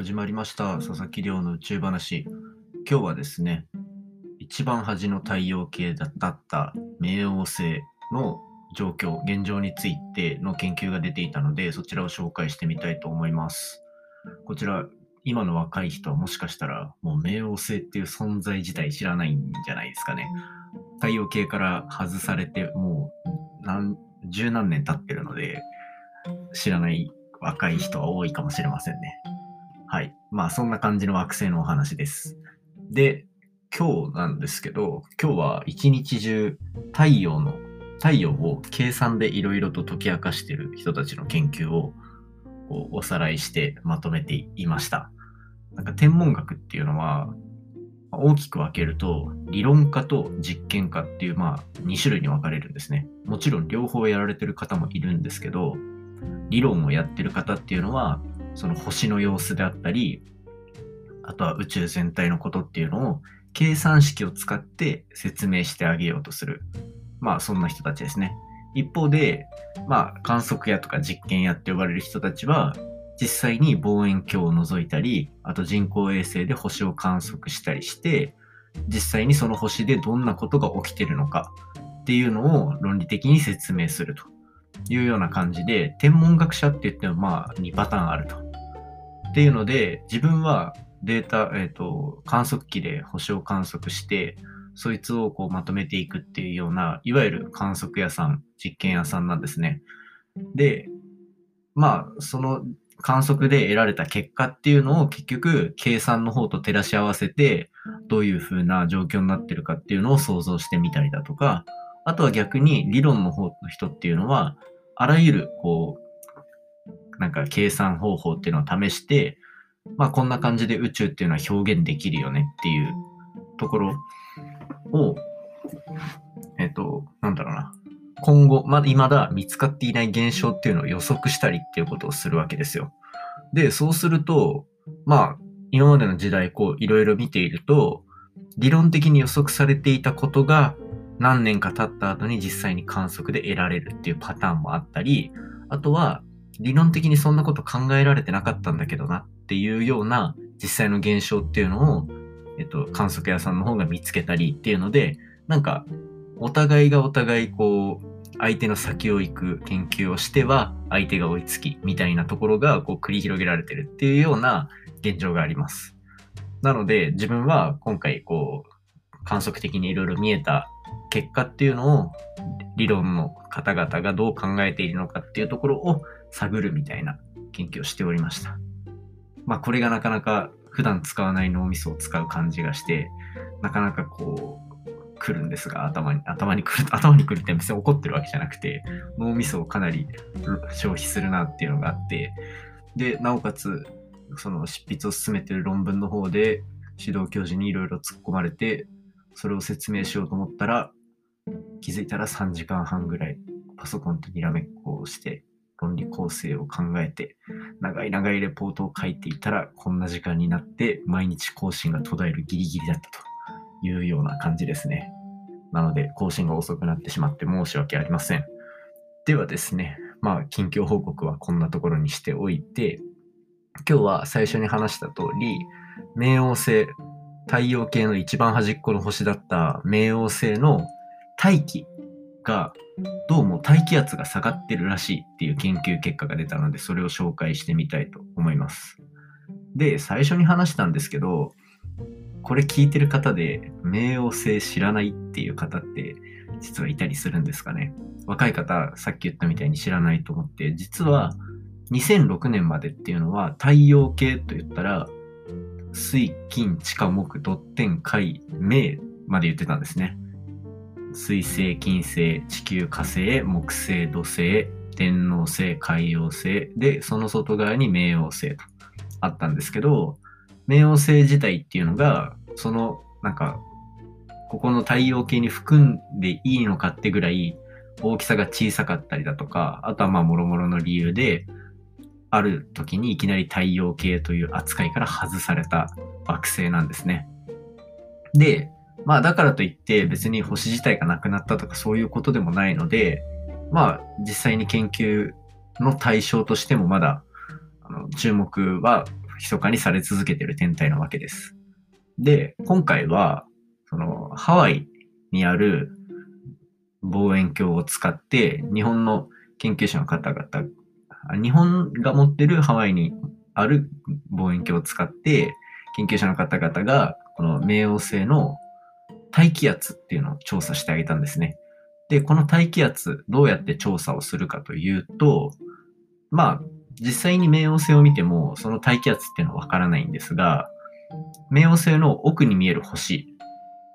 始まりました佐々木亮の宇宙話。今日はですね一番端の太陽系だった冥王星の状況現状についての研究が出ていたのでそちらを紹介してみたいと思います。こちら今の若い人はもしかしたらもう冥王星っていう存在自体知らないんじゃないですかね。太陽系から外されてもう何十何年経ってるので知らない若い人は多いかもしれませんね。はい。まあそんな感じの惑星のお話です。で、今日なんですけど、今日は一日中太陽の、太陽を計算でいろいろと解き明かしてる人たちの研究をこうおさらいしてまとめていました。なんか天文学っていうのは大きく分けると理論家と実験家っていうまあ2種類に分かれるんですね。もちろん両方やられてる方もいるんですけど、理論をやってる方っていうのはその星の様子であったりあとは宇宙全体のことっていうのを計算式を使って説明してあげようとする。まあそんな人たちですね。一方でまあ観測屋とか実験屋って呼ばれる人たちは実際に望遠鏡を覗いたりあと人工衛星で星を観測したりして実際にその星でどんなことが起きてるのかっていうのを論理的に説明すると。いうような感じで、天文学者って言ってもまあ2パターンあると。っていうので、自分はデータ、えっ、ー、と、観測機で星を観測して、そいつをこうまとめていくっていうような、いわゆる観測屋さん、実験屋さんなんですね。で、まあ、その観測で得られた結果っていうのを結局計算の方と照らし合わせてどういう風な状況になってるかっていうのを想像してみたりだとかあとは逆に理論の方の人っていうのはあらゆる、こう、なんか計算方法っていうのを試して、まあこんな感じで宇宙っていうのは表現できるよねっていうところを、えっ、と、なんだろうな。今後、まだ未だ見つかっていない現象っていうのを予測したりっていうことをするわけですよ。で、そうすると、まあ、今までの時代、こう、いろいろ見ていると、理論的に予測されていたことが何年か経った後に実際に観測で得られるっていうパターンもあったり、あとは理論的にそんなこと考えられてなかったんだけどなっていうような実際の現象っていうのを、えっと、観測屋さんの方が見つけたりっていうので、なんかお互いがお互いこう相手の先を行く研究をしては相手が追いつきみたいなところがこう繰り広げられてるっていうような現状があります。なので自分は今回こう観測的にいろいろ見えた結果っていうのを理論の方々がどう考えているのかっていうところを探るみたいな研究をしておりました。まあこれがなかなか普段使わない脳みそを使う感じがして、なかなかこう来るんですが、頭に、頭に来る、頭に来るって別に怒ってるわけじゃなくて、脳みそをかなり消費するなっていうのがあって、で、なおかつ、その執筆を進めてる論文の方で、指導教授にいろいろ突っ込まれて、それを説明しようと思ったら、気づいたら3時間半ぐらいパソコンとにらめっこをして論理構成を考えて長い長いレポートを書いていたらこんな時間になって毎日更新が途絶えるギリギリだったというような感じですね。なので更新が遅くなってしまって申し訳ありません。ではですね、まあ近況報告はこんなところにしておいて今日は最初に話した通り冥王星太陽系の一番端っこの星だった冥王星の大気がどうも大気圧が下がってるらしいっていう研究結果が出たのでそれを紹介してみたいと思います。で最初に話したんですけどこれ聞いてる方で冥王星知らないっていう方って実はいたりするんですかね若い方さっき言ったみたいに知らないと思って実は2006年までっていうのは太陽系と言ったら水金地下木土天海明まで言ってたんですね。水星、金星、地球、火星、木星、土星、天王星、海洋星で、その外側に冥王星とあったんですけど、冥王星自体っていうのが、その、なんか、ここの太陽系に含んでいいのかってぐらい大きさが小さかったりだとか、あとはまあ、もろもろの理由で、ある時にいきなり太陽系という扱いから外された惑星なんですね。で、まあだからといって別に星自体がなくなったとかそういうことでもないので、まあ実際に研究の対象としてもまだあの注目は密かにされ続けている天体なわけです。で、今回は、その、ハワイにある望遠鏡を使って、日本の研究者の方々、日本が持ってるハワイにある望遠鏡を使って、研究者の方々が、この冥王星の大気圧っていうのを調査してあげたんですね。で、この大気圧、どうやって調査をするかというと、まあ、実際に冥王星を見ても、その大気圧っていうのはわからないんですが、冥王星の奥に見える星、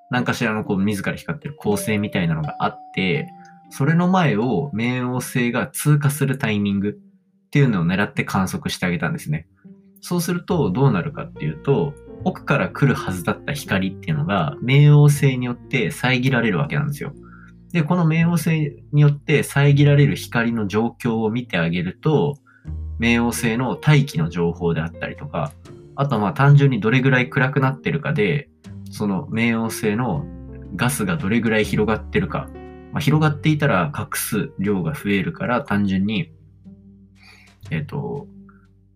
何かしらのこう自ら光ってる恒星みたいなのがあって、それの前を冥王星が通過するタイミングっていうのを狙って観測してあげたんですね。そうするとどうなるかっていうと、奥から来るはずだった光っていうのが冥王星によって遮られるわけなんですよ。で、この冥王星によって遮られる光の状況を見てあげると、冥王星の大気の情報であったりとか、あとはまあ単純にどれぐらい暗くなってるかで、その冥王星のガスがどれぐらい広がってるか、まあ、広がっていたら隠す量が増えるから単純に、えっ、と、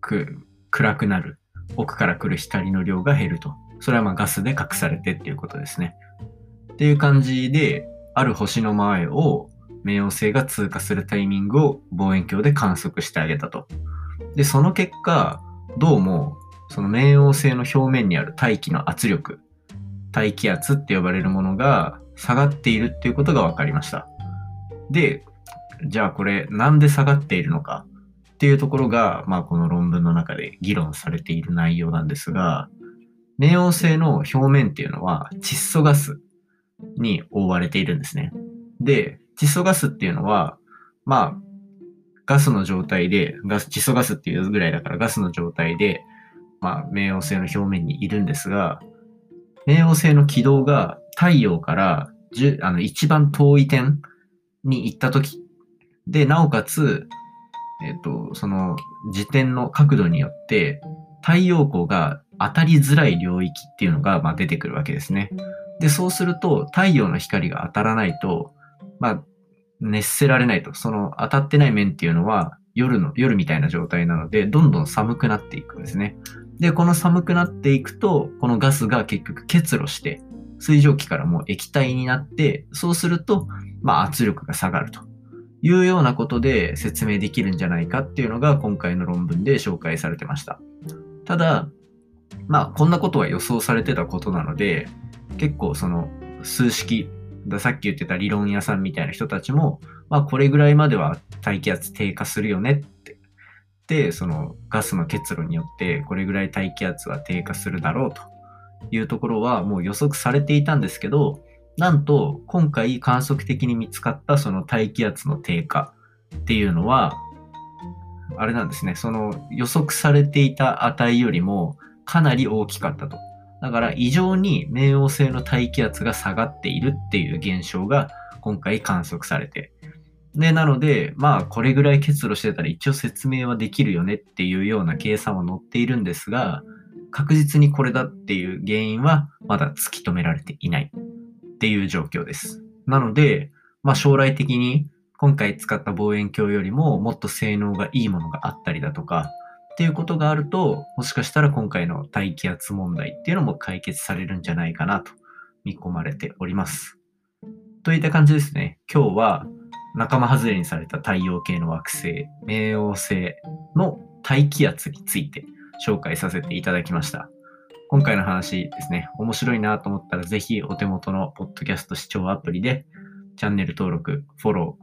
く、暗くなる。奥から来る光の量が減ると。それはまあガスで隠されてっていうことですね。っていう感じで、ある星の前を冥王星が通過するタイミングを望遠鏡で観測してあげたと。で、その結果、どうも、その冥王星の表面にある大気の圧力、大気圧って呼ばれるものが下がっているっていうことが分かりました。で、じゃあこれなんで下がっているのかっていうところが、まあこの論文の中で議論されている内容なんですが、冥王星の表面っていうのは窒素ガスに覆われているんですね。で、窒素ガスっていうのは、まあ、ガスの状態で、ガス、窒素ガスっていうぐらいだからガスの状態で、まあ、冥王星の表面にいるんですが、冥王星の軌道が太陽からあの一番遠い点に行ったとき、で、なおかつ、えっ、と、その時点の角度によって、太陽光が当たりづらい領域っていうのが、まあ、出てくるわけですね。で、そうすると、太陽の光が当たらないと、まあ、熱せられないと。その当たってない面っていうのは、夜の、夜みたいな状態なので、どんどん寒くなっていくんですね。で、この寒くなっていくと、このガスが結局結露して、水蒸気からもう液体になって、そうすると、まあ圧力が下がるというようなことで説明できるんじゃないかっていうのが今回の論文で紹介されてました。ただ、まあこんなことは予想されてたことなので、結構その数式、さっき言ってた理論屋さんみたいな人たちも、まあこれぐらいまでは大気圧低下するよねって。で、そのガスの結露によってこれぐらい大気圧は低下するだろうというところはもう予測されていたんですけど、なんと今回観測的に見つかったその大気圧の低下っていうのは、あれなんですね、その予測されていた値よりもかなり大きかったと。だから異常に冥王星の大気圧が下がっているっていう現象が今回観測されて。で、なので、まあこれぐらい結露してたら一応説明はできるよねっていうような計算は載っているんですが、確実にこれだっていう原因はまだ突き止められていないっていう状況です。なので、まあ将来的に今回使った望遠鏡よりももっと性能がいいものがあったりだとか、っていうことがあると、もしかしたら今回の大気圧問題っていうのも解決されるんじゃないかなと見込まれております。といった感じですね。今日は仲間外れにされた太陽系の惑星、冥王星の大気圧について紹介させていただきました。今回の話ですね、面白いなと思ったらぜひお手元のポッドキャスト視聴アプリでチャンネル登録、フォロ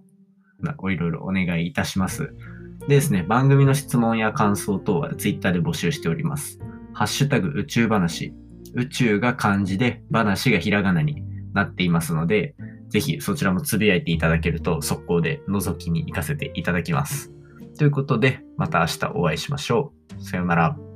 ー、おいろいろお願いいたします。でですね、番組の質問や感想等は Twitter で募集しております。ハッシュタグ宇宙話。宇宙が漢字で、話がひらがなになっていますので、ぜひそちらもつぶやいていただけると速攻で覗きに行かせていただきます。ということで、また明日お会いしましょう。さようなら。